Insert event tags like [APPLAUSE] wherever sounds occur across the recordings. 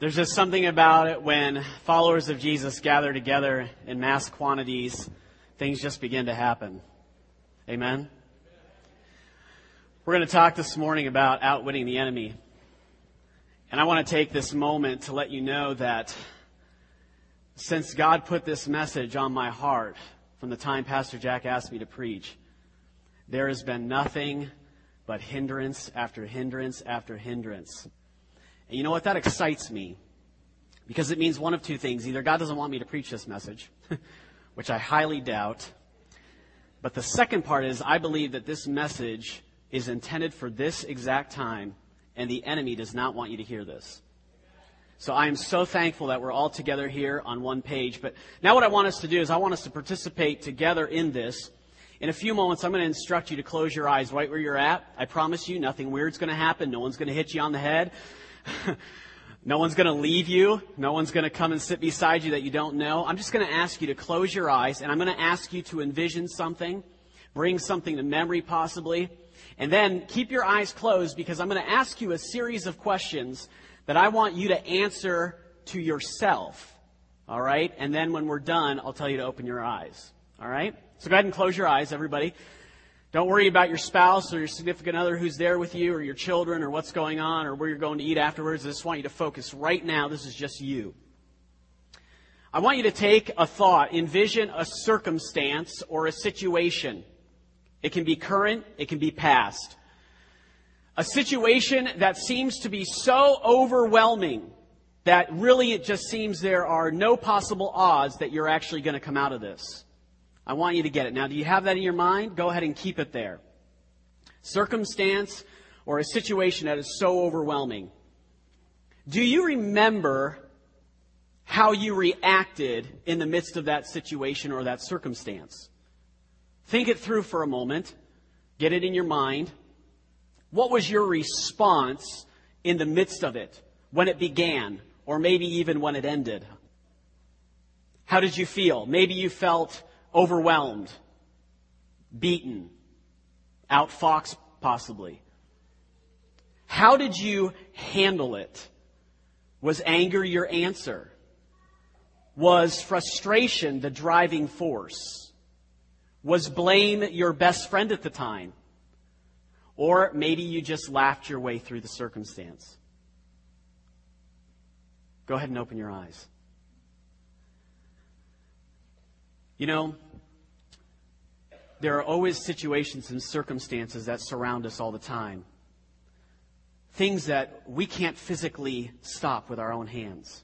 There's just something about it when followers of Jesus gather together in mass quantities, things just begin to happen. Amen? We're going to talk this morning about outwitting the enemy. And I want to take this moment to let you know that since God put this message on my heart from the time Pastor Jack asked me to preach, there has been nothing but hindrance after hindrance after hindrance. And you know what? That excites me. Because it means one of two things. Either God doesn't want me to preach this message, [LAUGHS] which I highly doubt. But the second part is I believe that this message is intended for this exact time, and the enemy does not want you to hear this. So I am so thankful that we're all together here on one page. But now what I want us to do is I want us to participate together in this. In a few moments, I'm going to instruct you to close your eyes right where you're at. I promise you, nothing weird's going to happen. No one's going to hit you on the head. [LAUGHS] no one's going to leave you. No one's going to come and sit beside you that you don't know. I'm just going to ask you to close your eyes and I'm going to ask you to envision something, bring something to memory possibly, and then keep your eyes closed because I'm going to ask you a series of questions that I want you to answer to yourself. All right? And then when we're done, I'll tell you to open your eyes. All right? So go ahead and close your eyes, everybody. Don't worry about your spouse or your significant other who's there with you or your children or what's going on or where you're going to eat afterwards. I just want you to focus right now. This is just you. I want you to take a thought, envision a circumstance or a situation. It can be current, it can be past. A situation that seems to be so overwhelming that really it just seems there are no possible odds that you're actually going to come out of this. I want you to get it. Now, do you have that in your mind? Go ahead and keep it there. Circumstance or a situation that is so overwhelming. Do you remember how you reacted in the midst of that situation or that circumstance? Think it through for a moment. Get it in your mind. What was your response in the midst of it when it began or maybe even when it ended? How did you feel? Maybe you felt overwhelmed, beaten, outfoxed possibly. How did you handle it? Was anger your answer? Was frustration the driving force? Was blame your best friend at the time? Or maybe you just laughed your way through the circumstance. Go ahead and open your eyes. You know, there are always situations and circumstances that surround us all the time. Things that we can't physically stop with our own hands.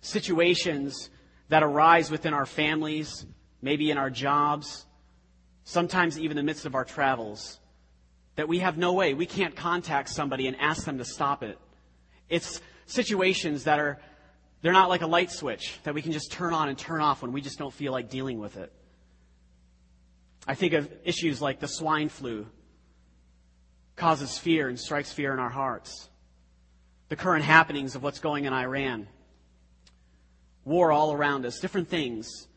Situations that arise within our families, maybe in our jobs, sometimes even in the midst of our travels, that we have no way. We can't contact somebody and ask them to stop it. It's situations that are they're not like a light switch that we can just turn on and turn off when we just don't feel like dealing with it. I think of issues like the swine flu causes fear and strikes fear in our hearts. The current happenings of what's going in Iran. War all around us, different things.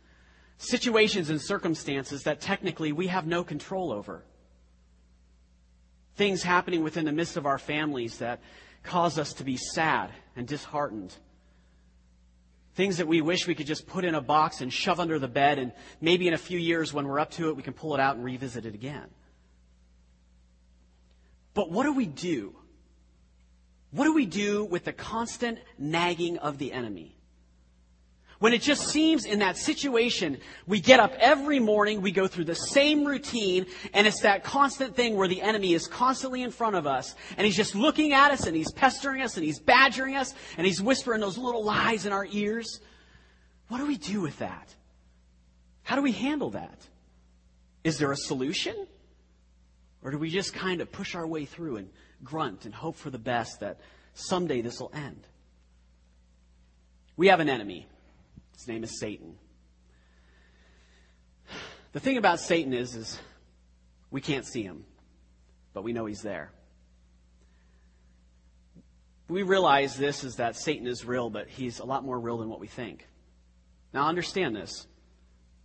Situations and circumstances that technically we have no control over. Things happening within the midst of our families that cause us to be sad and disheartened. Things that we wish we could just put in a box and shove under the bed, and maybe in a few years when we're up to it, we can pull it out and revisit it again. But what do we do? What do we do with the constant nagging of the enemy? When it just seems in that situation, we get up every morning, we go through the same routine, and it's that constant thing where the enemy is constantly in front of us, and he's just looking at us, and he's pestering us, and he's badgering us, and he's whispering those little lies in our ears. What do we do with that? How do we handle that? Is there a solution? Or do we just kind of push our way through and grunt and hope for the best that someday this will end? We have an enemy. His name is Satan. The thing about Satan is, is we can't see him, but we know he's there. We realize this is that Satan is real, but he's a lot more real than what we think. Now understand this.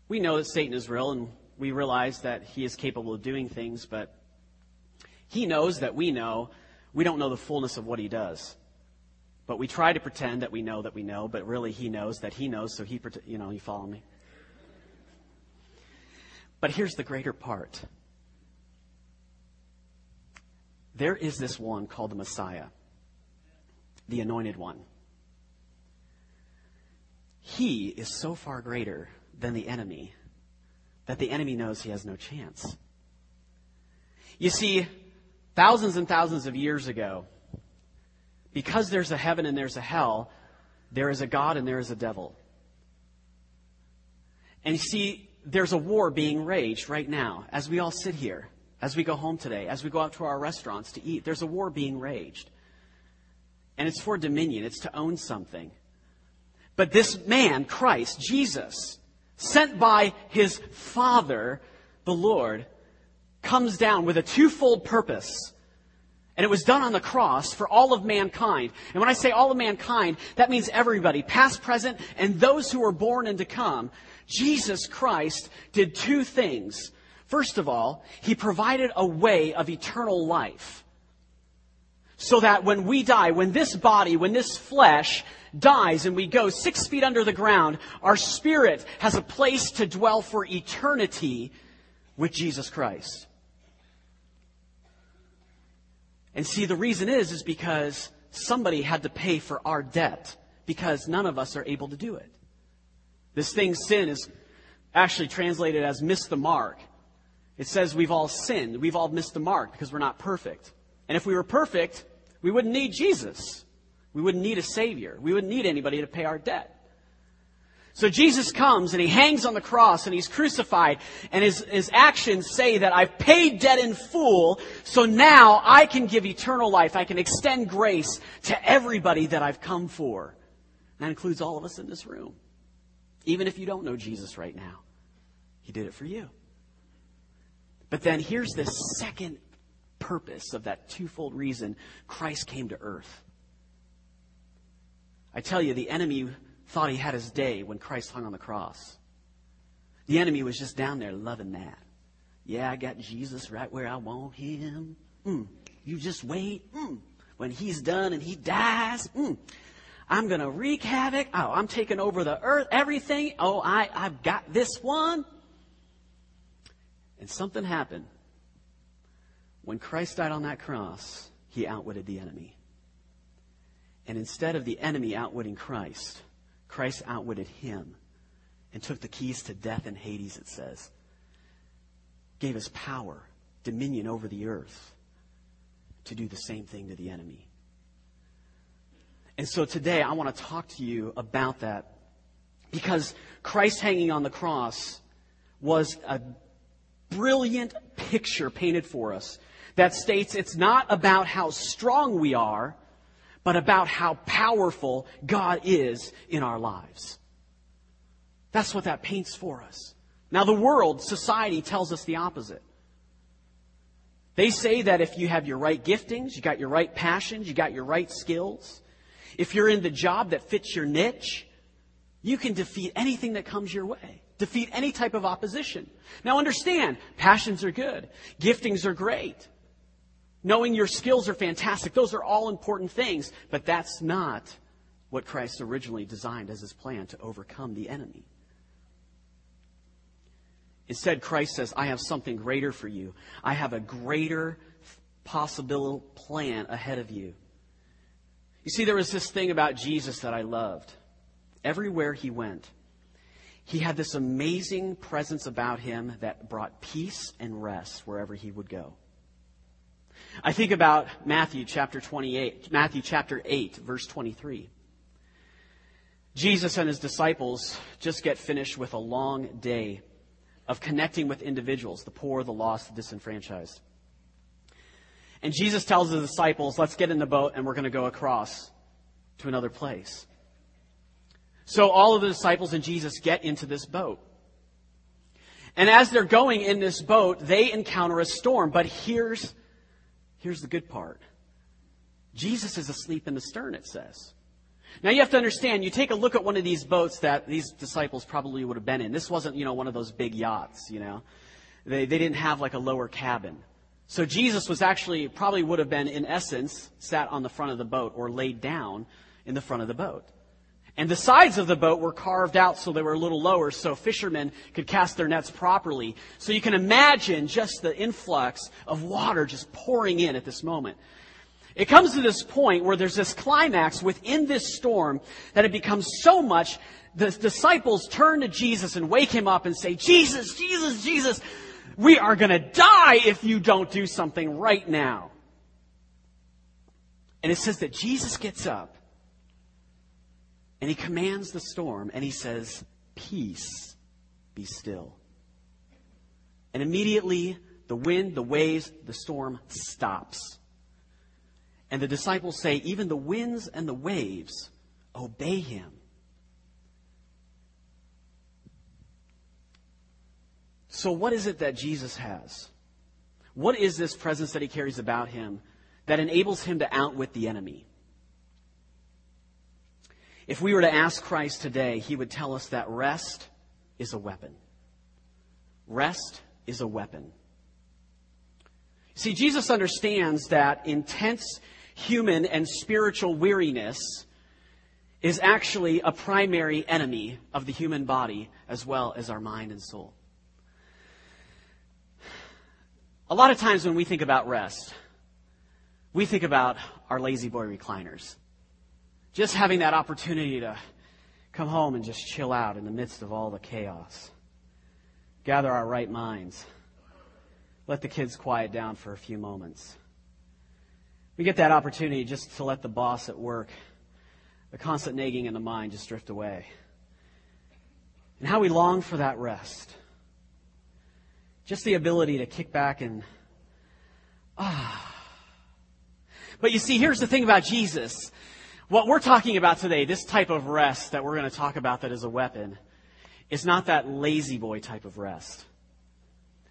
We know that Satan is real and we realize that he is capable of doing things, but he knows that we know we don't know the fullness of what he does. But we try to pretend that we know that we know, but really he knows that he knows, so he, you know, you follow me? But here's the greater part. There is this one called the Messiah, the anointed one. He is so far greater than the enemy that the enemy knows he has no chance. You see, thousands and thousands of years ago, because there's a heaven and there's a hell, there is a God and there is a devil. And you see, there's a war being raged right now as we all sit here, as we go home today, as we go out to our restaurants to eat. There's a war being raged. And it's for dominion, it's to own something. But this man, Christ, Jesus, sent by his Father, the Lord, comes down with a twofold purpose and it was done on the cross for all of mankind. And when I say all of mankind, that means everybody, past, present, and those who are born and to come. Jesus Christ did two things. First of all, He provided a way of eternal life. So that when we die, when this body, when this flesh dies and we go six feet under the ground, our spirit has a place to dwell for eternity with Jesus Christ. And see, the reason is, is because somebody had to pay for our debt because none of us are able to do it. This thing, sin, is actually translated as miss the mark. It says we've all sinned. We've all missed the mark because we're not perfect. And if we were perfect, we wouldn't need Jesus. We wouldn't need a Savior. We wouldn't need anybody to pay our debt. So Jesus comes and he hangs on the cross and he's crucified and his, his actions say that I've paid debt in full, so now I can give eternal life. I can extend grace to everybody that I've come for. That includes all of us in this room. Even if you don't know Jesus right now, he did it for you. But then here's the second purpose of that twofold reason Christ came to earth. I tell you, the enemy thought he had his day when Christ hung on the cross. The enemy was just down there loving that. Yeah, I got Jesus right where I want him. Mm, you just wait. Mm, when he's done and he dies, mm, I'm going to wreak havoc. Oh, I'm taking over the earth, everything. Oh, I, I've got this one. And something happened. When Christ died on that cross, he outwitted the enemy. And instead of the enemy outwitting Christ, Christ outwitted him and took the keys to death and Hades, it says. Gave us power, dominion over the earth to do the same thing to the enemy. And so today I want to talk to you about that because Christ hanging on the cross was a brilliant picture painted for us that states it's not about how strong we are, but about how powerful God is in our lives. That's what that paints for us. Now, the world, society tells us the opposite. They say that if you have your right giftings, you got your right passions, you got your right skills, if you're in the job that fits your niche, you can defeat anything that comes your way. Defeat any type of opposition. Now understand, passions are good. Giftings are great. Knowing your skills are fantastic. Those are all important things, but that's not what Christ originally designed as his plan to overcome the enemy. Instead, Christ says, I have something greater for you. I have a greater possible plan ahead of you. You see, there was this thing about Jesus that I loved. Everywhere he went, he had this amazing presence about him that brought peace and rest wherever he would go. I think about Matthew chapter 28, Matthew chapter 8, verse 23. Jesus and his disciples just get finished with a long day of connecting with individuals, the poor, the lost, the disenfranchised. And Jesus tells the disciples, let's get in the boat and we're going to go across to another place. So all of the disciples and Jesus get into this boat. And as they're going in this boat, they encounter a storm. But here's Here's the good part Jesus is asleep in the stern, it says. Now you have to understand, you take a look at one of these boats that these disciples probably would have been in. This wasn't, you know, one of those big yachts, you know. They, they didn't have like a lower cabin. So Jesus was actually, probably would have been, in essence, sat on the front of the boat or laid down, in the front of the boat. And the sides of the boat were carved out so they were a little lower so fishermen could cast their nets properly. So you can imagine just the influx of water just pouring in at this moment. It comes to this point where there's this climax within this storm that it becomes so much the disciples turn to Jesus and wake him up and say, Jesus, Jesus, Jesus, we are going to die if you don't do something right now. And it says that Jesus gets up and he commands the storm and he says, Peace, be still. And immediately the wind, the waves, the storm stops. And the disciples say, Even the winds and the waves obey him. So, what is it that Jesus has? What is this presence that he carries about him that enables him to outwit the enemy? If we were to ask Christ today, he would tell us that rest is a weapon. Rest is a weapon. See, Jesus understands that intense human and spiritual weariness is actually a primary enemy of the human body as well as our mind and soul. A lot of times when we think about rest, we think about our La-Z-Boy recliners. Just having that opportunity to come home and just chill out in the midst of all the chaos. Gather our right minds. Let the kids quiet down for a few moments. We get that opportunity just to let the boss at work, the constant nagging in the mind, just drift away. And how we long for that rest. Just the ability to kick back and, ah. But you see, here's the thing about Jesus. What we're talking about today, this type of rest that we're going to talk about that is a weapon, is not that La-Z-Boy type of rest.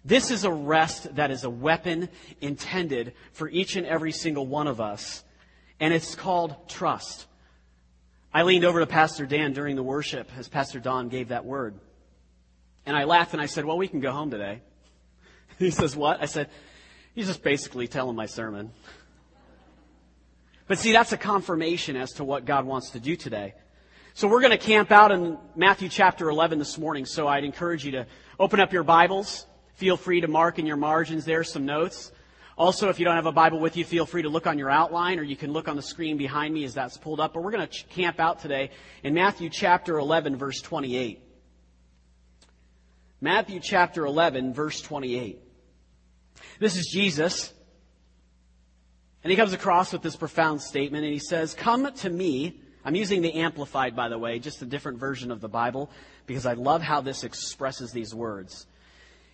This is a rest that is a weapon intended for each and every single one of us, and it's called trust. I leaned over to Pastor Dan during the worship as Pastor Don gave that word. And I laughed and I said, Well, we can go home today. [LAUGHS] He says, What? I said, He's just basically telling my sermon. But see, that's a confirmation as to what God wants to do today. So we're going to camp out in Matthew chapter 11 this morning. So I'd encourage you to open up your Bibles. Feel free to mark in your margins there some notes. Also, if you don't have a Bible with you, feel free to look on your outline or you can look on the screen behind me as that's pulled up. But we're going to camp out today in Matthew chapter 11 verse 28. Matthew chapter 11 verse 28. This is Jesus and he comes across with this profound statement and he says, Come to me. I'm using the Amplified, by the way, just a different version of the Bible, because I love how this expresses these words.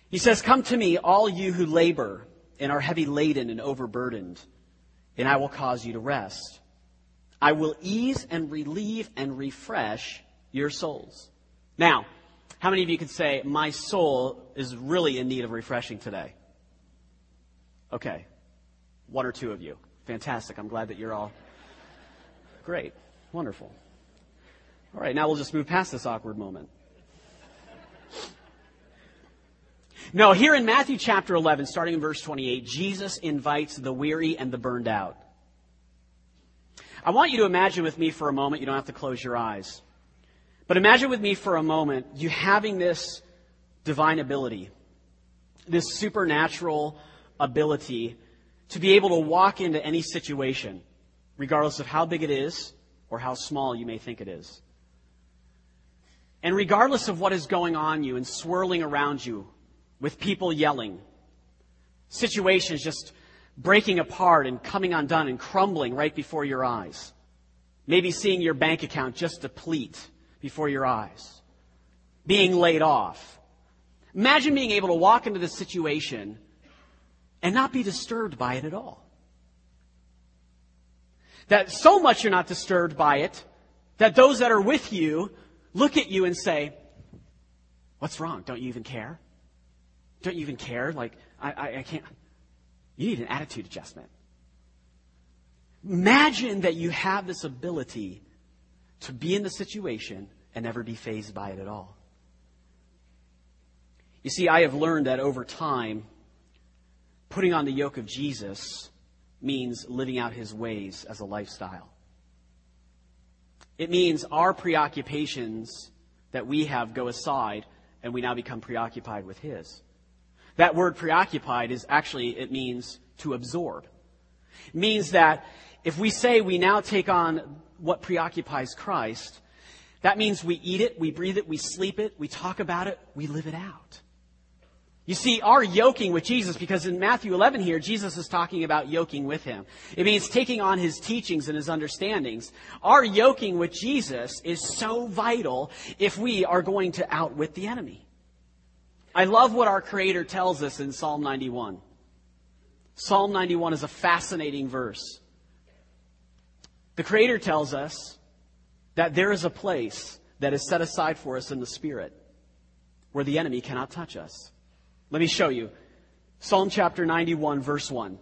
He says, Come to me, all you who labor and are heavy laden and overburdened, and I will cause you to rest. I will ease and relieve and refresh your souls. Now, how many of you could say, My soul is really in need of refreshing today? Okay, one or two of you. Fantastic. I'm glad that you're all great. Wonderful. All right, now we'll just move past this awkward moment. No, here in Matthew chapter 11, starting in verse 28, Jesus invites the weary and the burned out. I want you to imagine with me for a moment, you don't have to close your eyes. But imagine with me for a moment you having this divine ability, this supernatural ability to be able to walk into any situation, regardless of how big it is or how small you may think it is. And regardless of what is going on you and swirling around you with people yelling, situations just breaking apart and coming undone and crumbling right before your eyes. Maybe seeing your bank account just deplete before your eyes. Being laid off. Imagine being able to walk into this situation and not be disturbed by it at all. That so much you're not disturbed by it that those that are with you look at you and say, What's wrong? Don't you even care? Don't you even care? Like, I, I, I can't. You need an attitude adjustment. Imagine that you have this ability to be in the situation and never be fazed by it at all. You see, I have learned that over time, putting on the yoke of Jesus means living out his ways as a lifestyle. It means our preoccupations that we have go aside and we now become preoccupied with His. That word preoccupied is actually, it means to absorb. It means that if we say we now take on what preoccupies Christ, that means we eat it, we breathe it, we sleep it, we talk about it, we live it out. You see, our yoking with Jesus, because in Matthew 11 here, Jesus is talking about yoking with him. It means taking on his teachings and his understandings. Our yoking with Jesus is so vital if we are going to outwit the enemy. I love what our Creator tells us in Psalm 91. Psalm 91 is a fascinating verse. The Creator tells us that there is a place that is set aside for us in the Spirit where the enemy cannot touch us. Let me show you. Psalm chapter 91, verse 1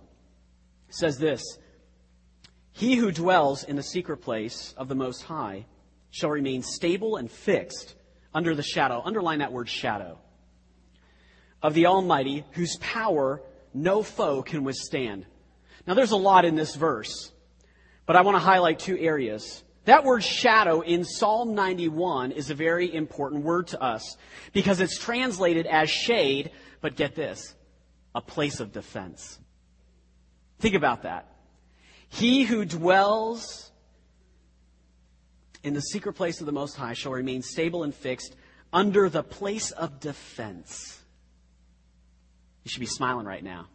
says this He who dwells in the secret place of the Most High shall remain stable and fixed under the shadow. Underline that word shadow. Of the Almighty, whose power no foe can withstand. Now, there's a lot in this verse, but I want to highlight two areas. That word shadow in Psalm 91 is a very important word to us because it's translated as shade, but get this, a place of defense. Think about that. He who dwells in the secret place of the Most High shall remain stable and fixed under the place of defense. You should be smiling right now.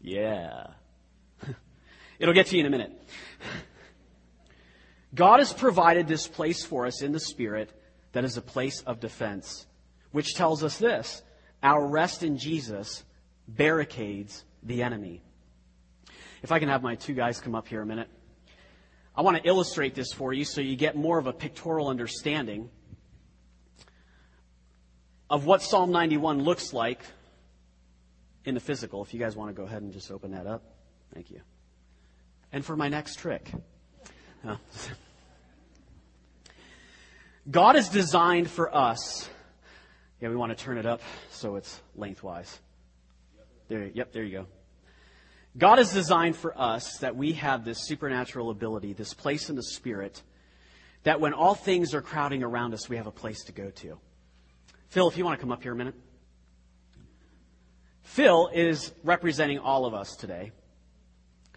Yeah. [LAUGHS] It'll get to you in a minute. [LAUGHS] God has provided this place for us in the Spirit that is a place of defense, which tells us this our rest in Jesus barricades the enemy. If I can have my two guys come up here a minute. I want to illustrate this for you so you get more of a pictorial understanding of what Psalm 91 looks like in the physical. If you guys want to go ahead and just open that up. Thank you. And for my next trick. [LAUGHS] God is designed for us yeah, we want to turn it up so it's lengthwise. There, yep, there you go. God has designed for us that we have this supernatural ability, this place in the Spirit, that when all things are crowding around us, we have a place to go to. Phil, if you want to come up here a minute. Phil is representing all of us today.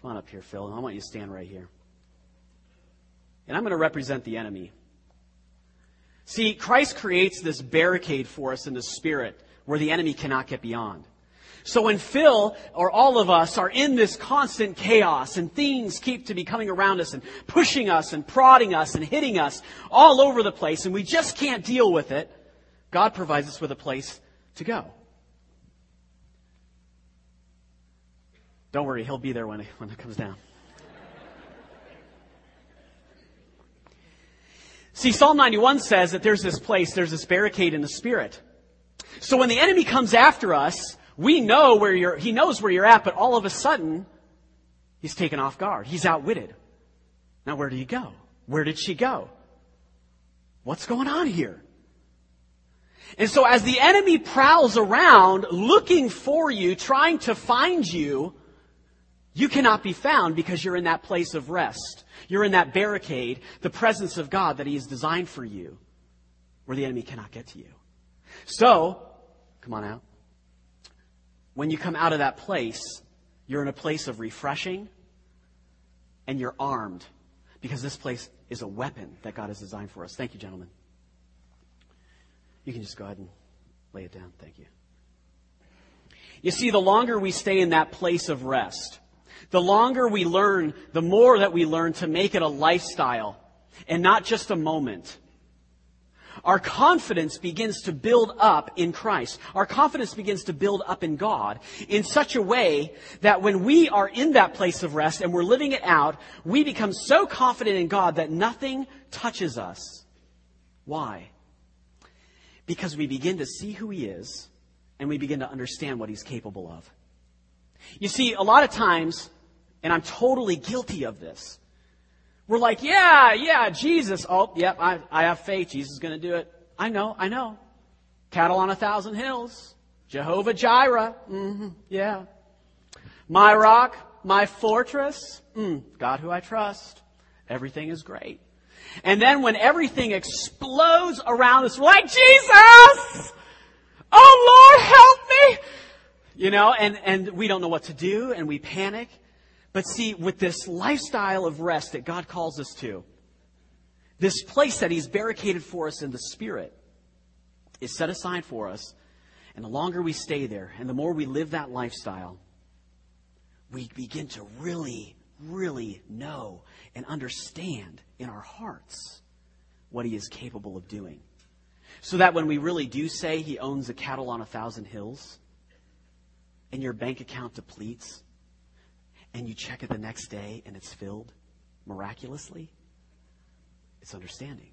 Come on up here, Phil. I want you to stand right here. And I'm going to represent the enemy. See, Christ creates this barricade for us in the spirit where the enemy cannot get beyond. So when Phil or all of us are in this constant chaos and things keep to be coming around us and pushing us and prodding us and hitting us all over the place and we just can't deal with it, God provides us with a place to go. Don't worry, he'll be there when it, when it comes down. See, Psalm 91 says that there's this place, there's this barricade in the spirit. So when the enemy comes after us, we know where you're, he knows where you're at, but all of a sudden, he's taken off guard. He's outwitted. Now where did he go? Where did she go? What's going on here? And so as the enemy prowls around looking for you, trying to find you, you cannot be found because you're in that place of rest. You're in that barricade, the presence of God that He has designed for you, where the enemy cannot get to you. So, come on out. When you come out of that place, you're in a place of refreshing and you're armed because this place is a weapon that God has designed for us. Thank you, gentlemen. You can just go ahead and lay it down. Thank you. You see, the longer we stay in that place of rest, the longer we learn, the more that we learn to make it a lifestyle and not just a moment. Our confidence begins to build up in Christ. Our confidence begins to build up in God in such a way that when we are in that place of rest and we're living it out, we become so confident in God that nothing touches us. Why? Because we begin to see who He is and we begin to understand what He's capable of. You see, a lot of times, and I'm totally guilty of this, we're like, yeah, yeah, Jesus. Oh, yep, I, I have faith. Jesus is going to do it. I know, I know. Cattle on a thousand hills. Jehovah Jireh. Mm-hmm, yeah. My rock, my fortress. Mm, God who I trust. Everything is great. And then when everything explodes around us, we're like, Jesus! Oh Lord, help me! You know, and, and we don't know what to do and we panic. But see, with this lifestyle of rest that God calls us to, this place that He's barricaded for us in the Spirit is set aside for us. And the longer we stay there and the more we live that lifestyle, we begin to really, really know and understand in our hearts what He is capable of doing. So that when we really do say He owns a cattle on a thousand hills, and your bank account depletes, and you check it the next day and it's filled miraculously, it's understanding.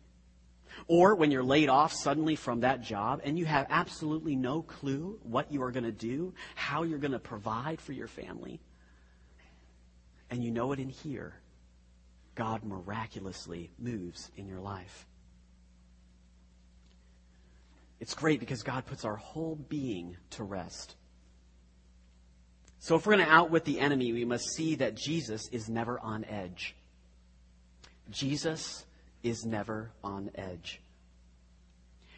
Or when you're laid off suddenly from that job and you have absolutely no clue what you are going to do, how you're going to provide for your family, and you know it in here, God miraculously moves in your life. It's great because God puts our whole being to rest. So if we're going to outwit the enemy, we must see that Jesus is never on edge. Jesus is never on edge.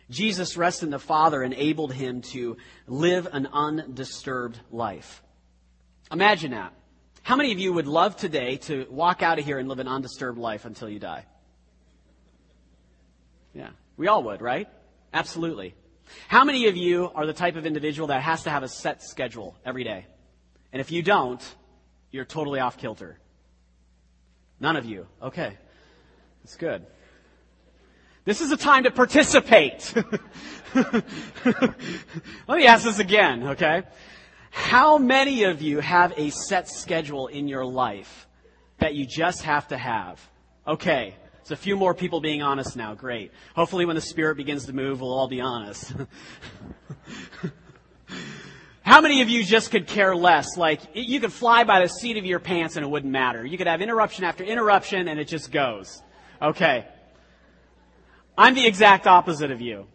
Jesus' rest in the Father enabled him to live an undisturbed life. Imagine that. How many of you would love today to walk out of here and live an undisturbed life until you die? Yeah, we all would, right? Absolutely. How many of you are the type of individual that has to have a set schedule every day? And if you don't, you're totally off kilter. None of you. Okay. That's good. This is a time to participate. [LAUGHS] Let me ask this again, okay? How many of you have a set schedule in your life that you just have to have? Okay. There's a few more people being honest now. Great. Hopefully when the Spirit begins to move, we'll all be honest. [LAUGHS] How many of you just could care less? Like, you could fly by the seat of your pants and it wouldn't matter. You could have interruption after interruption and it just goes. Okay. I'm the exact opposite of you.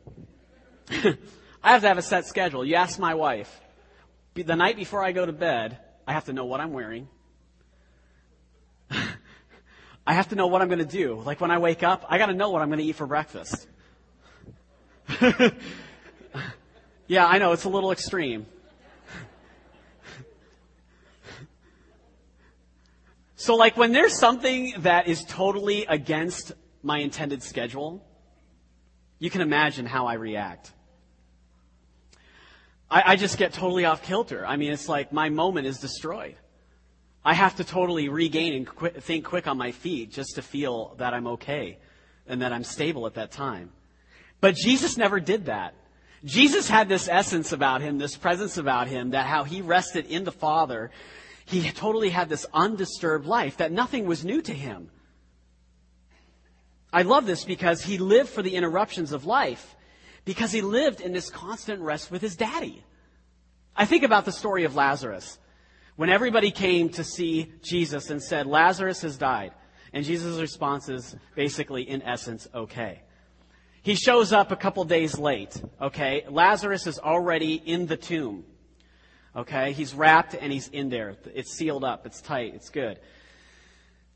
[LAUGHS] I have to have a set schedule. You ask my wife the night before I go to bed, I have to know what I'm wearing. [LAUGHS] I have to know what I'm going to do. Like when I wake up, I got to know what I'm going to eat for breakfast. [LAUGHS] yeah, I know, it's a little extreme. So, like, when there's something that is totally against my intended schedule, you can imagine how I react. I, I just get totally off kilter. I mean, it's like my moment is destroyed. I have to totally regain and qu- think quick on my feet just to feel that I'm okay and that I'm stable at that time. But Jesus never did that. Jesus had this essence about him, this presence about him, that how he rested in the Father, he totally had this undisturbed life, that nothing was new to him. I love this because he lived for the interruptions of life because he lived in this constant rest with his daddy. I think about the story of Lazarus. When everybody came to see Jesus and said, Lazarus has died. And Jesus' response is basically, in essence, okay. He shows up a couple days late, okay? Lazarus is already in the tomb, okay? He's wrapped and he's in there. It's sealed up. It's tight. It's good.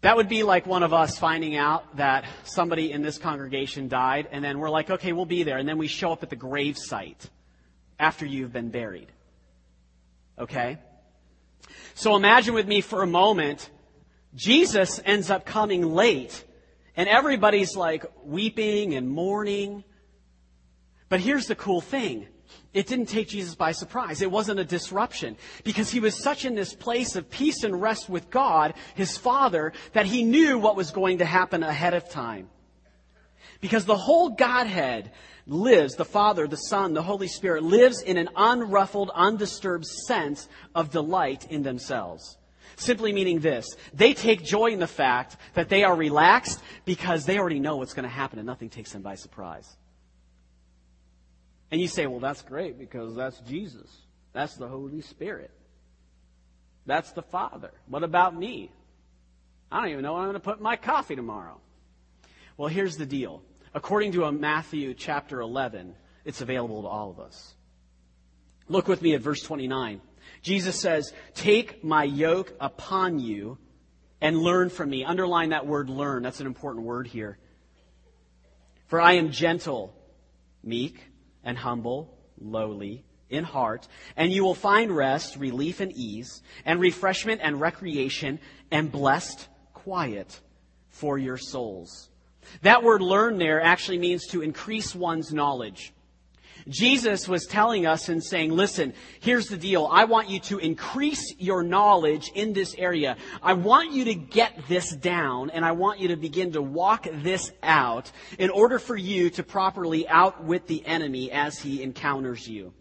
That would be like one of us finding out that somebody in this congregation died, and then we're like, okay, we'll be there. And then we show up at the grave site after you've been buried. Okay? So imagine with me for a moment, Jesus ends up coming late, and everybody's like weeping and mourning. But here's the cool thing it didn't take Jesus by surprise. It wasn't a disruption because he was such in this place of peace and rest with God, his Father, that he knew what was going to happen ahead of time. Because the whole Godhead lives, the Father, the Son, the Holy Spirit, lives in an unruffled, undisturbed sense of delight in themselves. Simply meaning this. They take joy in the fact that they are relaxed because they already know what's going to happen and nothing takes them by surprise. And you say, well, that's great because that's Jesus. That's the Holy Spirit. That's the Father. What about me? I don't even know what I'm going to put in my coffee tomorrow. Well, here's the deal. According to Matthew chapter 11, it's available to all of us. Look with me at verse 29. Jesus says, Take my yoke upon you and learn from me. Underline that word learn. That's an important word here. For I am gentle, meek, and humble, lowly in heart, and you will find rest, relief, and ease, and refreshment and recreation, and blessed quiet for your souls. That word learn there actually means to increase one's knowledge. Jesus was telling us and saying, listen, here's the deal. I want you to increase your knowledge in this area. I want you to get this down and I want you to begin to walk this out in order for you to properly outwit the enemy as he encounters you.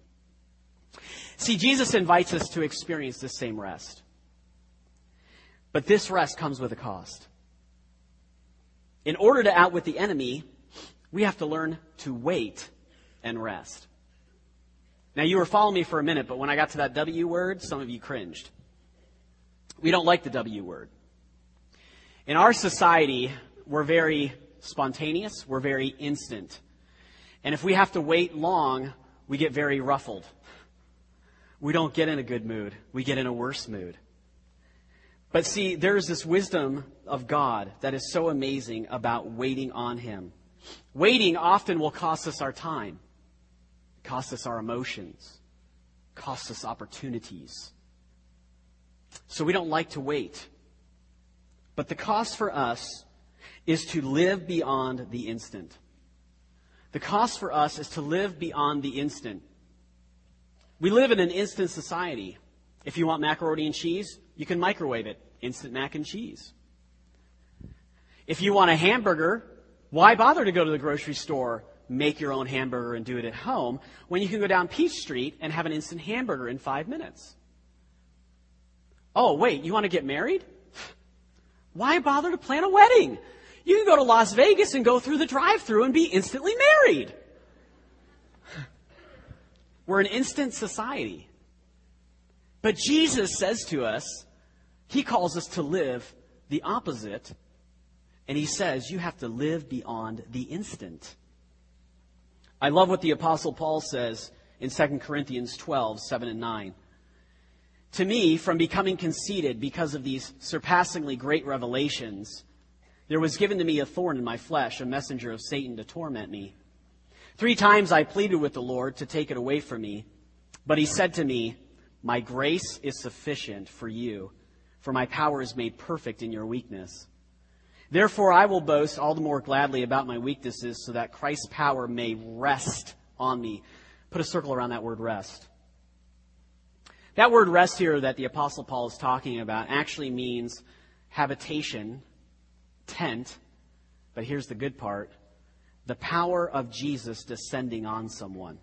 See, Jesus invites us to experience this same rest. But this rest comes with a cost. In order to outwit the enemy, we have to learn to wait and rest. Now, you were following me for a minute, but when I got to that W word, some of you cringed. We don't like the W word. In our society, we're very spontaneous, we're very instant. And if we have to wait long, we get very ruffled. We don't get in a good mood, we get in a worse mood. But see, there's this wisdom of God that is so amazing about waiting on Him. Waiting often will cost us our time costs us our emotions, costs us opportunities. So we don't like to wait. But the cost for us is to live beyond the instant. The cost for us is to live beyond the instant. We live in an instant society. If you want macaroni and cheese, you can microwave it. Instant mac and cheese. If you want a hamburger, why bother to go to the grocery store make your own hamburger and do it at home when you can go down Peach Street and have an instant hamburger in five minutes. Oh, wait, you want to get married? Why bother to plan a wedding? You can go to Las Vegas and go through the drive through and be instantly married. We're an instant society. But Jesus says to us, He calls us to live the opposite. And He says, you have to live beyond the instant. I love what the Apostle Paul says in 2 Corinthians 12, 7 and 9. To me, from becoming conceited because of these surpassingly great revelations, there was given to me a thorn in my flesh, a messenger of Satan to torment me. Three times I pleaded with the Lord to take it away from me, but he said to me, My grace is sufficient for you, for my power is made perfect in your weakness. Therefore, I will boast all the more gladly about my weaknesses so that Christ's power may rest on me. Put a circle around that word rest. That word rest here that the Apostle Paul is talking about actually means habitation, tent, but here's the good part the power of Jesus descending on someone.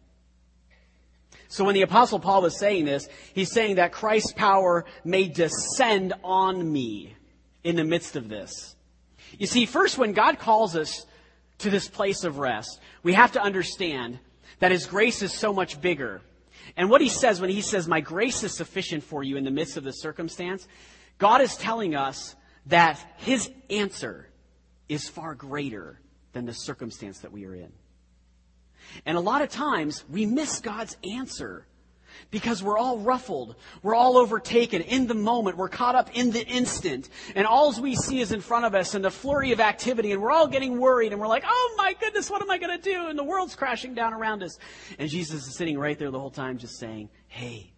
So when the Apostle Paul was saying this, he's saying that Christ's power may descend on me in the midst of this. You see, first, when God calls us to this place of rest, we have to understand that His grace is so much bigger. And what He says when He says, My grace is sufficient for you in the midst of the circumstance, God is telling us that His answer is far greater than the circumstance that we are in. And a lot of times we miss God's answer because we're all ruffled. We're all overtaken in the moment. We're caught up in the instant. And all we see is in front of us and the flurry of activity. And we're all getting worried. And we're like, oh my goodness, what am I going to do? And the world's crashing down around us. And Jesus is sitting right there the whole time just saying, hey,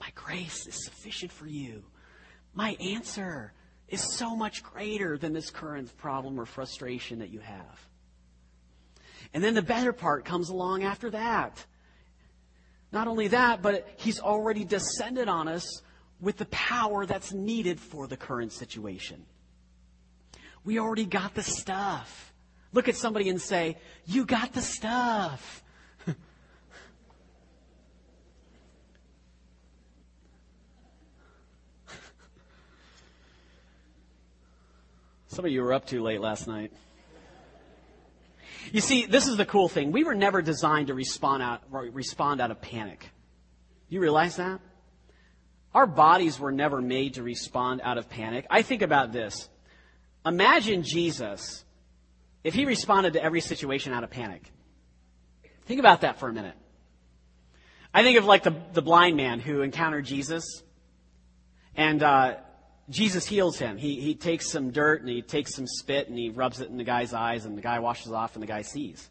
my grace is sufficient for you. My answer is so much greater than this current problem or frustration that you have. And then the better part comes along after that. Not only that, but he's already descended on us with the power that's needed for the current situation. We already got the stuff. Look at somebody and say, You got the stuff. [LAUGHS] Some of you were up too late last night. You see, this is the cool thing. We were never designed to respond out, respond out of panic. You realize that? Our bodies were never made to respond out of panic. I think about this. Imagine Jesus if he responded to every situation out of panic. Think about that for a minute. I think of like the, the blind man who encountered Jesus. And uh, Jesus heals him. He, he takes some dirt and he takes some spit and he rubs it in the guy's eyes and the guy washes off and the guy sees.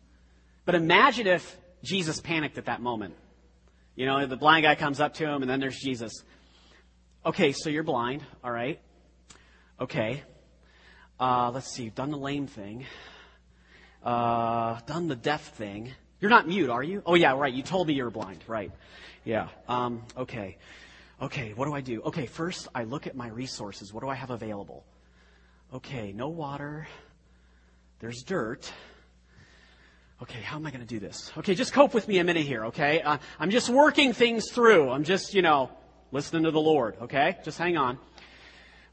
But imagine if Jesus panicked at that moment. You know, the blind guy comes up to him and then there's Jesus. Okay, so you're blind, all right? Okay. Uh, let's see, you've done the lame thing. Uh, done the deaf thing. You're not mute, are you? Oh yeah, right. You told me you were blind. Right. Yeah. Um, okay. Okay, what do I do? Okay, first I look at my resources. What do I have available? Okay, no water. There's dirt. Okay, how am I going to do this? Okay, just cope with me a minute here, okay? Uh, I'm just working things through. I'm just, you know, listening to the Lord, okay? Just hang on.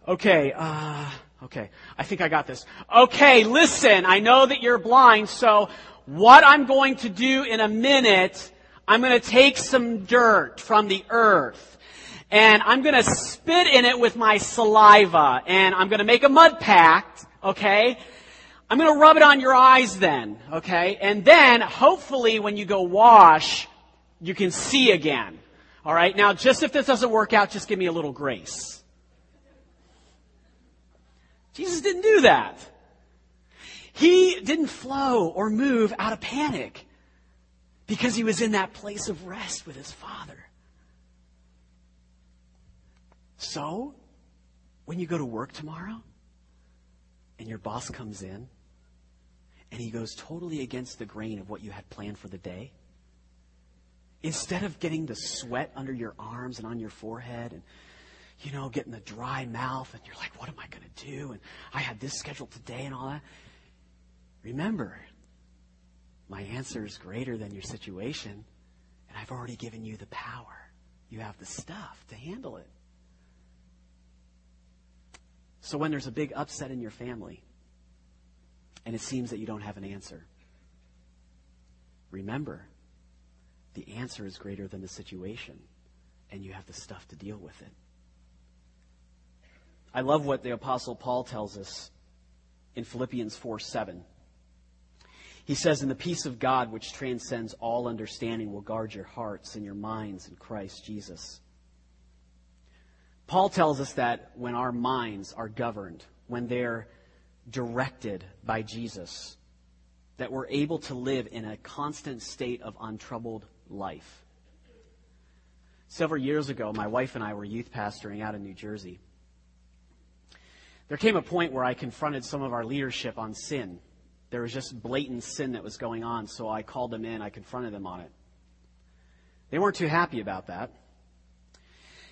Okay, uh, okay. I think I got this. Okay, listen, I know that you're blind, so what I'm going to do in a minute, I'm going to take some dirt from the earth and I'm to spit in it with my saliva and I'm to make a mud pact, okay? I'm to rub it on your eyes then, okay? And then hopefully when you go wash, you can see again. All right? Now, just if this doesn't work out, just give me a little grace. Jesus didn't do that. He didn't flow or move out of panic because he was in that place of rest with his Father. So, when you go to work tomorrow and your boss comes in and he goes totally against the grain of what you had planned for the day, instead of getting the sweat under your arms and on your forehead and you know, getting the dry mouth and you're like, what am I going to do? And I had this scheduled today and all that. Remember, my answer is greater than your situation, and I've already given you the power. You have the stuff to handle it. So when there's a big upset in your family and it seems that you don't have an answer, remember the answer is greater than the situation and you have the stuff to deal with it. I love what the apostle Paul tells us in Philippians 4 7. He says, And the peace of God, which transcends all understanding, will guard your hearts and your minds in Christ Jesus. Paul tells us that when our minds are governed, when they're directed by Jesus, that we're able to live in a constant state of untroubled life. Several years ago, my wife and I were youth pastoring out in New Jersey. There came a point where I confronted some of our leadership on sin. There was just blatant sin that was going on, so I called them in, I confronted them on it. They weren't too happy about that.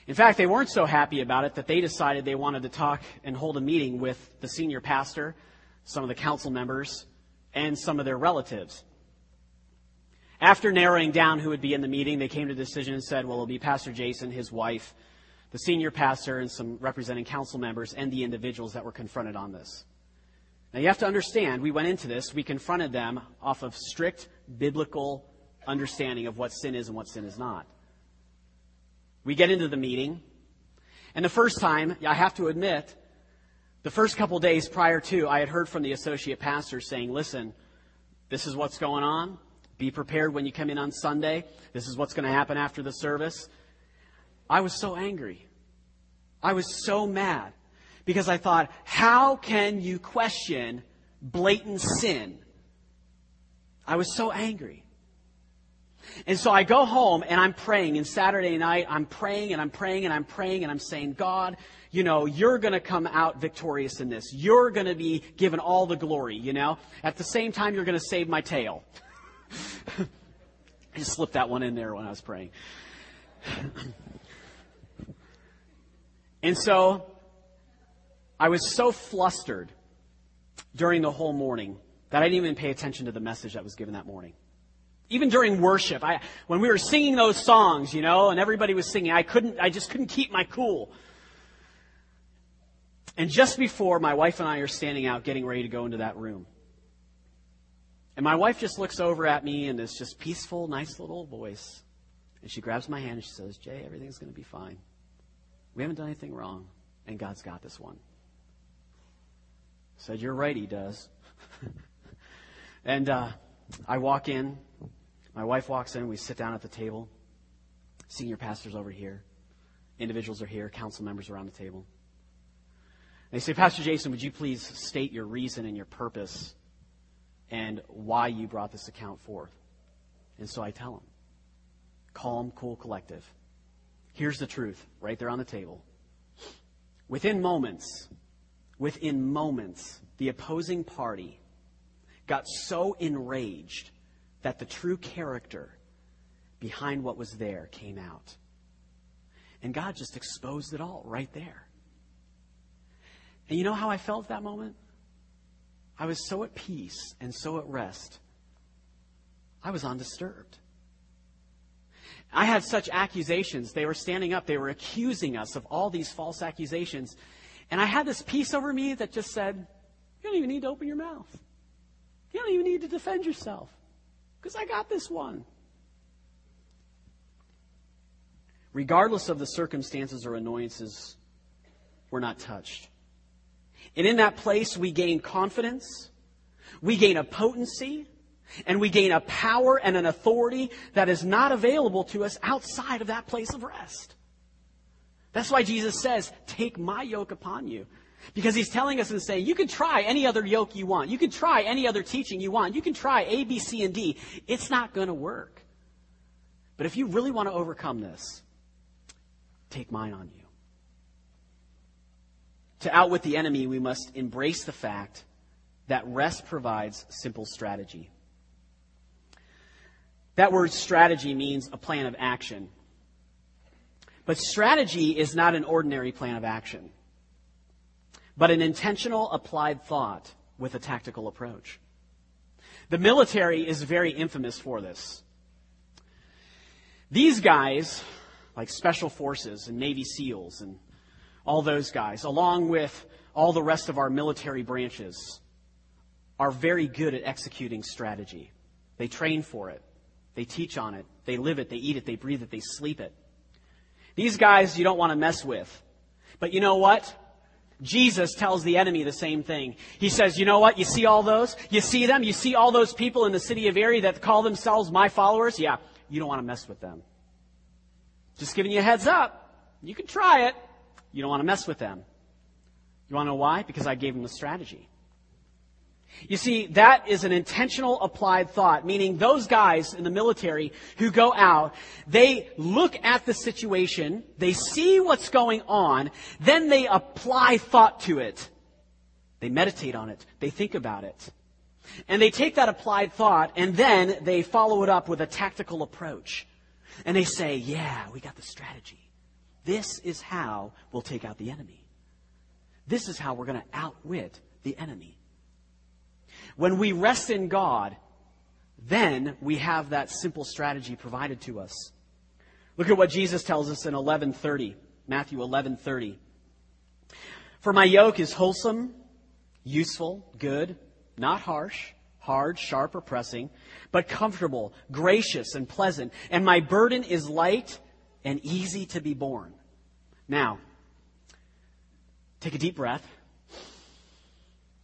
In fact, they weren't so happy about it that they decided they wanted to talk and hold a meeting with the senior pastor, some of the council members, and some of their relatives. After narrowing down who would be in the meeting, they came to a decision and said, well, it'll be Pastor Jason, his wife, the senior pastor, and some representing council members, and the individuals that were confronted on this. Now, you have to understand, we went into this, we confronted them off of strict biblical understanding of what sin is and what sin is not. We get into the meeting, and the first time, I have to admit, the first couple days prior to, I had heard from the associate pastor saying, listen, this is what's going on. Be prepared when you come in on Sunday. This is what's going to happen after the service. I was so angry. I was so mad because I thought, how can you question blatant sin? I was so angry. And so I go home and I'm praying. And Saturday night, I'm praying and I'm praying and I'm praying and I'm saying, God, you know, you're going to come out victorious in this. You're going to be given all the glory, you know. At the same time, you're going to save my tail. [LAUGHS] I just slipped that one in there when I was praying. [CLEARS THROAT] and so I was so flustered during the whole morning that I didn't even pay attention to the message that was given that morning. Even during worship, I, when we were singing those songs, you know, and everybody was singing, I couldn't, I just couldn't keep my cool. And just before my wife and I are standing out getting ready to go into that room, and my wife just looks over at me in this just peaceful, nice little voice, and she grabs my hand and she says, Jay, everything's going to be fine. We haven't done anything wrong, and God's got this one. Said, You're right, He does. [LAUGHS] and uh, I walk in, my wife walks in, we sit down at the table. Senior pastors over here. Individuals are here, council members around the table. They say, Pastor Jason, would you please state your reason and your purpose and why you brought this account forth? And so I tell them calm, cool, collective. Here's the truth right there on the table. Within moments, within moments, the opposing party got so enraged that the true character behind what was there came out. And God just exposed it all right there. And you know how I felt that moment? I was so at peace and so at rest. I was undisturbed. I had such accusations. They were standing up, they were accusing us of all these false accusations. And I had this peace over me that just said, You don't even need to open your mouth. You don't even need to defend yourself. Because I got this one. Regardless of the circumstances or annoyances, we're not touched. And in that place, we gain confidence, we gain a potency, and we gain a power and an authority that is not available to us outside of that place of rest. That's why Jesus says, Take my yoke upon you. Because he's telling us and saying, you can try any other yoke you want. You can try any other teaching you want. You can try A, B, C, and D. It's not going to work. But if you really want to overcome this, take mine on you. To outwit the enemy, we must embrace the fact that rest provides simple strategy. That word strategy means a plan of action. But strategy is not an ordinary plan of action, but an intentional applied thought with a tactical approach. The military is very infamous for this. These guys, like Special Forces and Navy SEALs and all those guys, along with all the rest of our military branches, are very good at executing strategy. They train for it. They teach on it. They live it. They eat it. They breathe it. They sleep it. These guys you don't want to mess with. But you know what? Jesus tells the enemy the same thing. He says, you know what? You see all those? You see them? You see all those people in the city of Erie that call themselves my followers? Yeah, you don't want to mess with them. Just giving you a heads up. You can try it. You don't want to mess with them. You want to know why? Because I gave them the strategy. You see, that is an intentional applied thought, meaning those guys in the military who go out, they look at the situation, they see what's going on, then they apply thought to it. They meditate on it, they think about it. And they take that applied thought and then they follow it up with a tactical approach. And they say, yeah, we got the strategy. This is how we'll take out the enemy. This is how we're going to outwit the enemy. When we rest in God, then we have that simple strategy provided to us. Look at what Jesus tells us in 11:30, Matthew 11:30. For my yoke is wholesome, useful, good, not harsh, hard, sharp, or pressing, but comfortable, gracious, and pleasant, and my burden is light and easy to be borne. Now, take a deep breath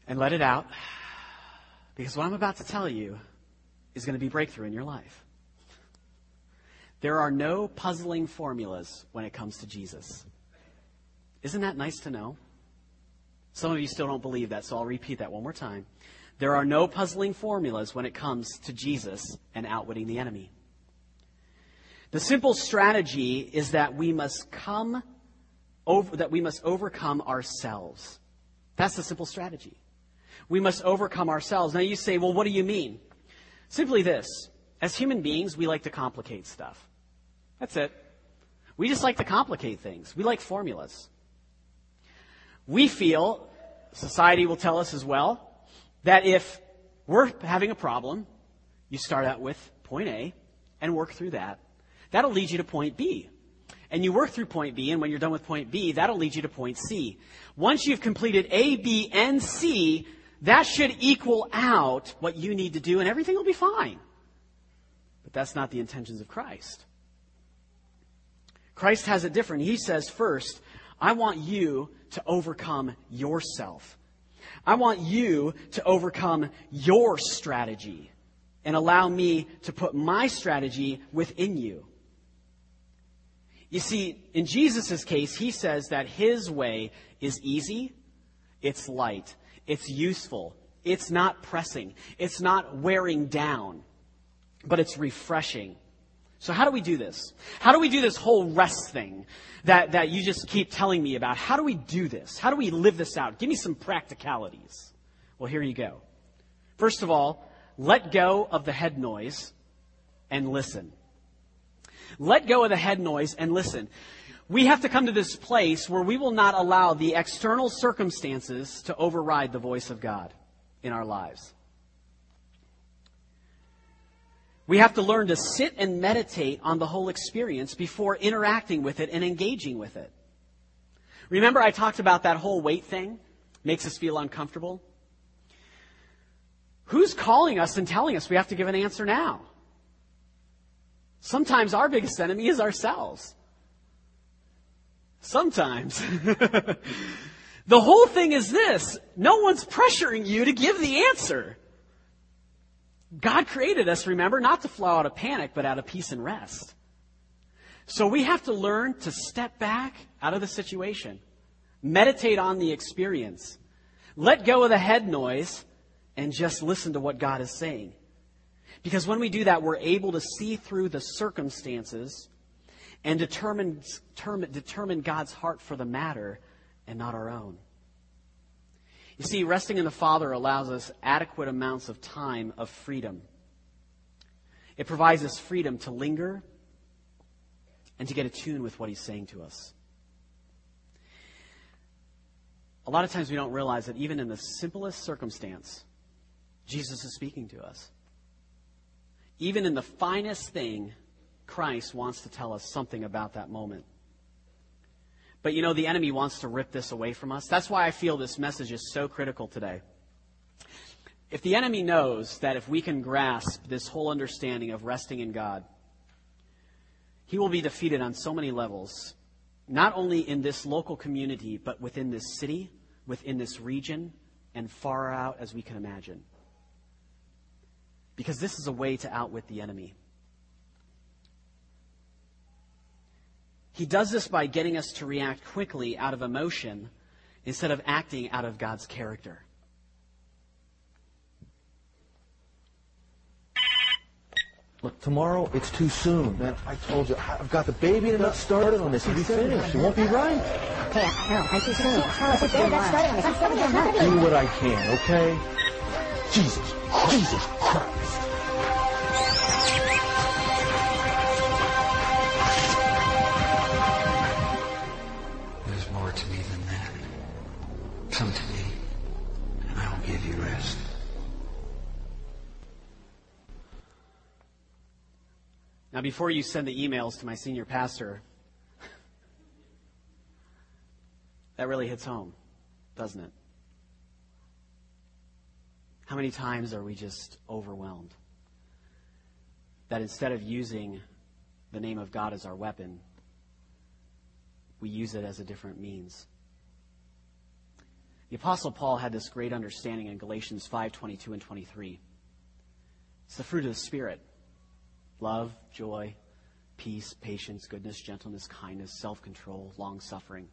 and let it out. Because what I'm about to tell you is going to be breakthrough in your life. There are no puzzling formulas when it comes to Jesus. Isn't that nice to know? Some of you still don't believe that, so I'll repeat that one more time. There are no puzzling formulas when it comes to Jesus and outwitting the enemy. The simple strategy is that we must come over, that we must overcome ourselves. That's the simple strategy. We must overcome ourselves. Now you say, well, what do you mean? Simply this. As human beings, we like to complicate stuff. That's it. We just like to complicate things. We like formulas. We feel, society will tell us as well, that if we're having a problem, you start out with point A and work through that. That'll lead you to point B. And you work through point B, and when you're done with point B, that'll lead you to point C. Once you've completed A, B, and C, that should equal out what you need to do, and everything will be fine. But that's not the intentions of Christ. Christ has it different. He says, first, I want you to overcome yourself. I want you to overcome your strategy and allow me to put my strategy within you. You see, in Jesus' case, he says that his way is easy It's light. It's useful. It's not pressing. It's not wearing down, but it's refreshing. So how do we do this? How do we do this whole rest thing that, that you just keep telling me about? How do we do this? How do we live this out? Give me some practicalities. Well, here you go. First of all, let go of the head noise and listen. Let go of the head noise and listen. We have to come to this place where we will not allow the external circumstances to override the voice of God in our lives. We have to learn to sit and meditate on the whole experience before interacting with it and engaging with it. Remember, I talked about that whole wait thing? Makes us feel uncomfortable. Who's calling us and telling us we have to give an answer now? Sometimes our biggest enemy is ourselves. Sometimes. [LAUGHS] the whole thing is this no one's pressuring you to give the answer. God created us, remember, not to flow out of panic, but out of peace and rest. So we have to learn to step back out of the situation, meditate on the experience, let go of the head noise, and just listen to what God is saying. Because when we do that, we're able to see through the circumstances and determine, determine, God's heart for the matter and not our own. You see, resting in the Father allows us adequate amounts of time of freedom. It provides us freedom to linger and to get attuned with what He's saying to us. A lot of times we don't realize that even in the simplest circumstance, Jesus is speaking to us. Even in the finest thing, Christ wants to tell us something about that moment. But you know, the enemy wants to rip this away from us. That's why I feel this message is so critical today. If the enemy knows that if we can grasp this whole understanding of resting in God, he will be defeated on so many levels, not only in this local community, but within this city, within this region, and far out as we can imagine. Because this is a way to outwit the enemy. He does this by getting us to react quickly out of emotion instead of acting out of God's character. Look, tomorrow it's too soon. Man, I told you, I've got the baby and not started on this. He'll be finished. It won't be right. Okay, no, I too soon. Tell us if you're not started on this. I'm still not. Do what I can, okay? Jesus, Jesus Christ. Before you send the emails to my senior pastor, that really hits home, doesn't it? How many times are we just overwhelmed? That instead of using the name of God as our weapon, we use it as a different means. The apostle Paul had this great understanding in Galatians 5:22 and 23. It's the fruit of the spirit: love, joy, peace, patience, goodness, gentleness, kindness, self-control, long-suffering.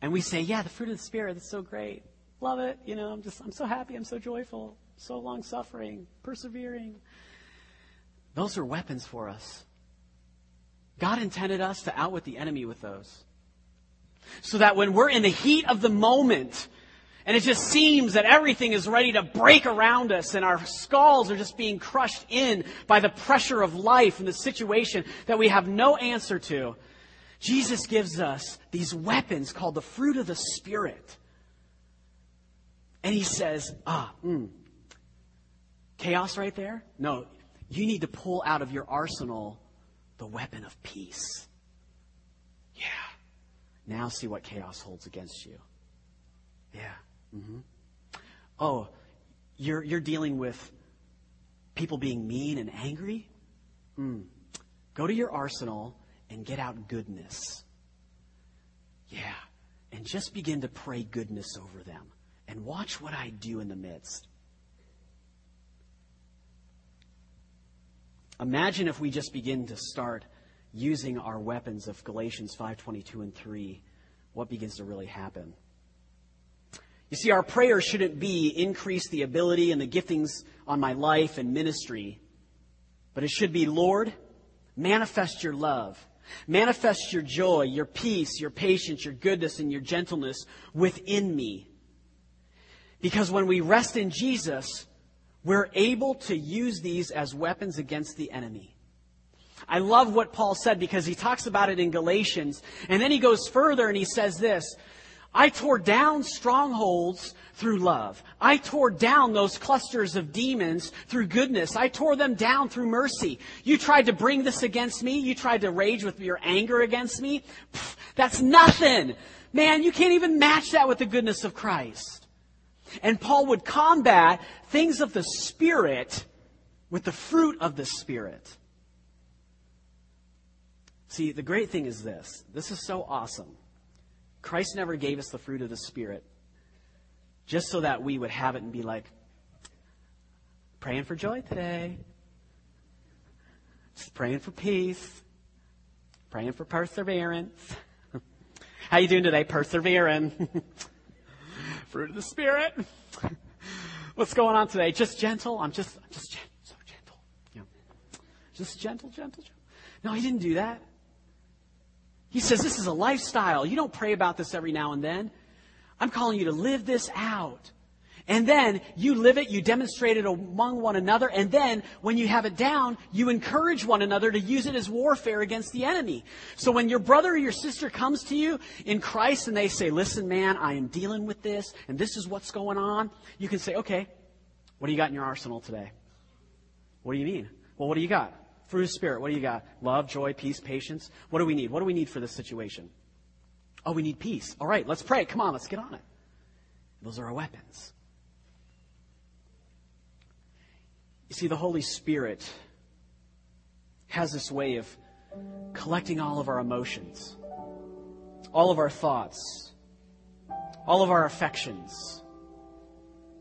And we say, "Yeah, the fruit of the spirit, that's so great. Love it. You know, I'm just I'm so happy, I'm so joyful, so long-suffering, persevering." Those are weapons for us. God intended us to outwit the enemy with those. So that when we're in the heat of the moment, and it just seems that everything is ready to break around us, and our skulls are just being crushed in by the pressure of life and the situation that we have no answer to, Jesus gives us these weapons called the fruit of the Spirit. And he says, ah, mm, chaos right there? No, you need to pull out of your arsenal the weapon of peace. Yeah. Now see what chaos holds against you. Yeah. Mm-hmm. Oh, you're, you're dealing with people being mean and angry? Mm. Go to your arsenal and get out goodness. Yeah. And just begin to pray goodness over them. And watch what I do in the midst. Imagine if we just begin to start using our weapons of Galatians 5:22 and 3, what begins to really happen? You see, our prayer shouldn't be increase the ability and the giftings on my life and ministry, but it should be, Lord, manifest your love. Manifest your joy, your peace, your patience, your goodness, and your gentleness within me. Because when we rest in Jesus, we're able to use these as weapons against the enemy. I love what Paul said because he talks about it in Galatians. And then he goes further and he says this I tore down strongholds through love. I tore down those clusters of demons through goodness. I tore them down through mercy. You tried to bring this against me. You tried to rage with your anger against me. That's nothing. Man, you can't even match that with the goodness of Christ. And Paul would combat things of the Spirit with the fruit of the Spirit. See, the great thing is this. This is so awesome. Christ never gave us the fruit of the Spirit just so that we would have it and be like, praying for joy today, just praying for peace, praying for perseverance. [LAUGHS] How you doing today? Persevering. [LAUGHS] fruit of the Spirit. [LAUGHS] What's going on today? Just gentle. I'm just, I'm just gentle, so gentle. Yeah. just gentle, gentle, gentle. No, he didn't do that. He says this is a lifestyle. You don't pray about this every now and then. I'm calling you to live this out. And then you live it, you demonstrate it among one another, and then when you have it down, you encourage one another to use it as warfare against the enemy. So when your brother or your sister comes to you in Christ and they say, listen, man, I am dealing with this, and this is what's going on, you can say, okay, what do you got in your arsenal today? What do you mean? Well, what do you got? Fruit of Spirit, what do you got? Love, joy, peace, patience. What do we need? What do we need for this situation? Oh, we need peace. All right, let's pray. Come on, let's get on it. Those are our weapons. You see, the Holy Spirit has this way of collecting all of our emotions, all of our thoughts, all of our affections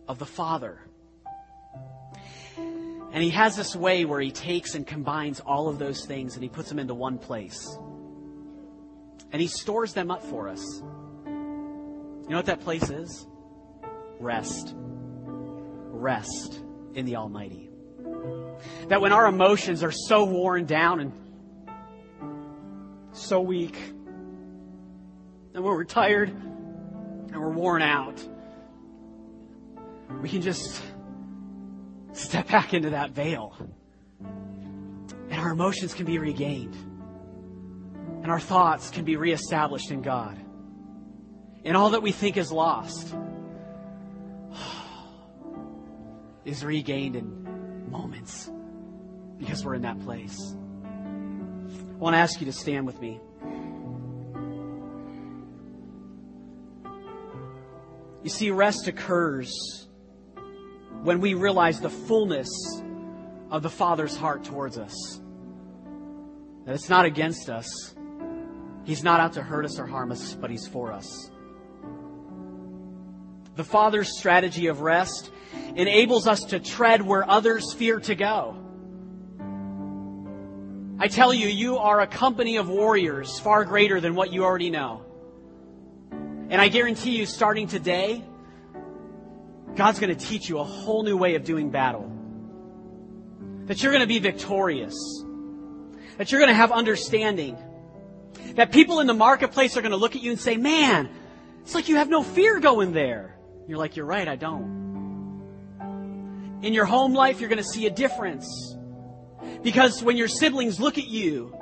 of the Father and he has this way where he takes and combines all of those things and he puts them into one place. And he stores them up for us. You know what that place is? Rest. Rest in the Almighty. That when our emotions are so worn down and so weak, and when we're tired and we're worn out, we can just step back into that veil. And our emotions can be regained. And our thoughts can be reestablished in God. And all that we think is lost [SIGHS] is regained in moments because we're in that place. I want to ask you to stand with me. You see, rest occurs when we realize the fullness of the Father's heart towards us. That it's not against us. He's not out to hurt us or harm us, but He's for us. The Father's strategy of rest enables us to tread where others fear to go. I tell you, you are a company of warriors far greater than what you already know. And I guarantee you, starting today, God's going to teach you a whole new way of doing battle. That you're going to be victorious. That you're going to have understanding. That people in the marketplace are going to look at you and say, man, it's like you have no fear going there. You're like, you're right, I don't. In your home life, you're going to see a difference. Because when your siblings look at you,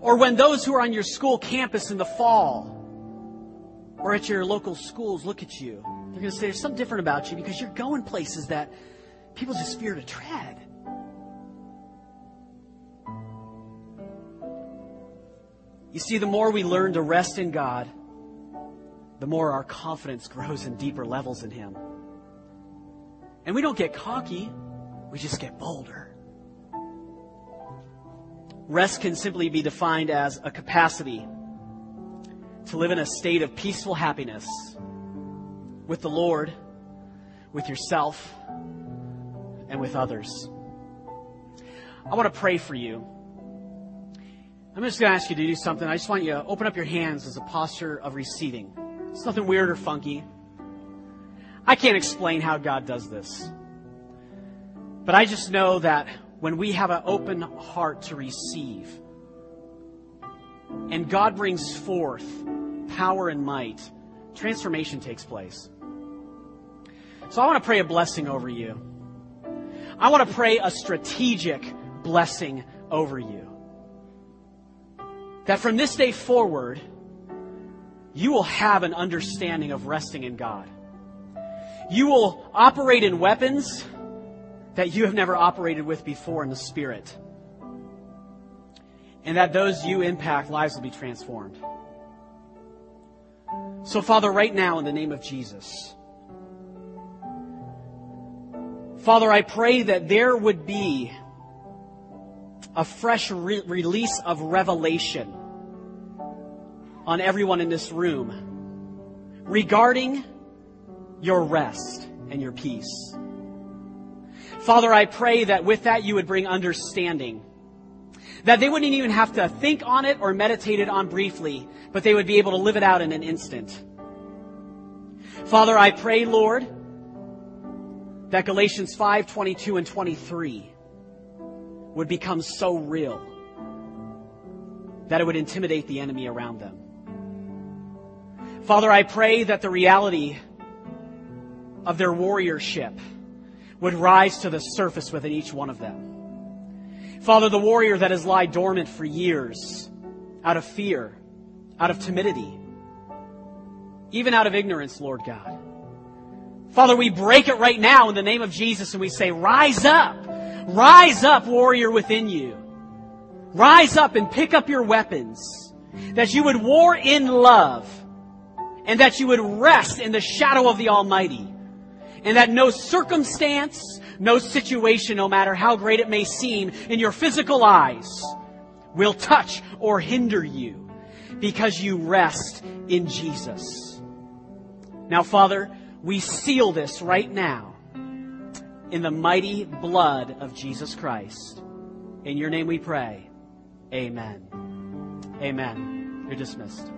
or when those who are on your school campus in the fall, or at your local schools look at you, they're going to say there's something different about you because you're going places that people just fear to tread. You see, the more we learn to rest in God, the more our confidence [LAUGHS] grows in deeper levels in Him. And we don't get cocky, we just get bolder. Rest can simply be defined as a capacity to live in a state of peaceful happiness with the Lord, with yourself, and with others. I want to pray for you. I'm just going to ask you to do something. I just want you to open up your hands as a posture of receiving. It's nothing weird or funky. I can't explain how God does this. But I just know that when we have an open heart to receive, and God brings forth power and might, transformation takes place. So I want to pray a blessing over you. I want to pray a strategic blessing over you. That from this day forward, you will have an understanding of resting in God. You will operate in weapons that you have never operated with before in the Spirit. And that those you impact, lives will be transformed. So, Father, right now, in the name of Jesus, Father, I pray that there would be a fresh re- release of revelation on everyone in this room regarding your rest and your peace. Father, I pray that with that you would bring understanding. That they wouldn't even have to think on it or meditate it on briefly, but they would be able to live it out in an instant. Father, I pray, Lord, that Galatians 5, 22 and 23 would become so real that it would intimidate the enemy around them. Father, I pray that the reality of their warriorship would rise to the surface within each one of them. Father, the warrior that has lied dormant for years out of fear, out of timidity, even out of ignorance, Lord God. Father, we break it right now in the name of Jesus and we say, rise up, rise up, warrior within you. Rise up and pick up your weapons, that you would war in love, and that you would rest in the shadow of the Almighty and that no circumstance, no situation, no matter how great it may seem in your physical eyes, will touch or hinder you because you rest in Jesus. Now, Father, we seal this right now in the mighty blood of Jesus Christ. In your name we pray. Amen. Amen. You're dismissed.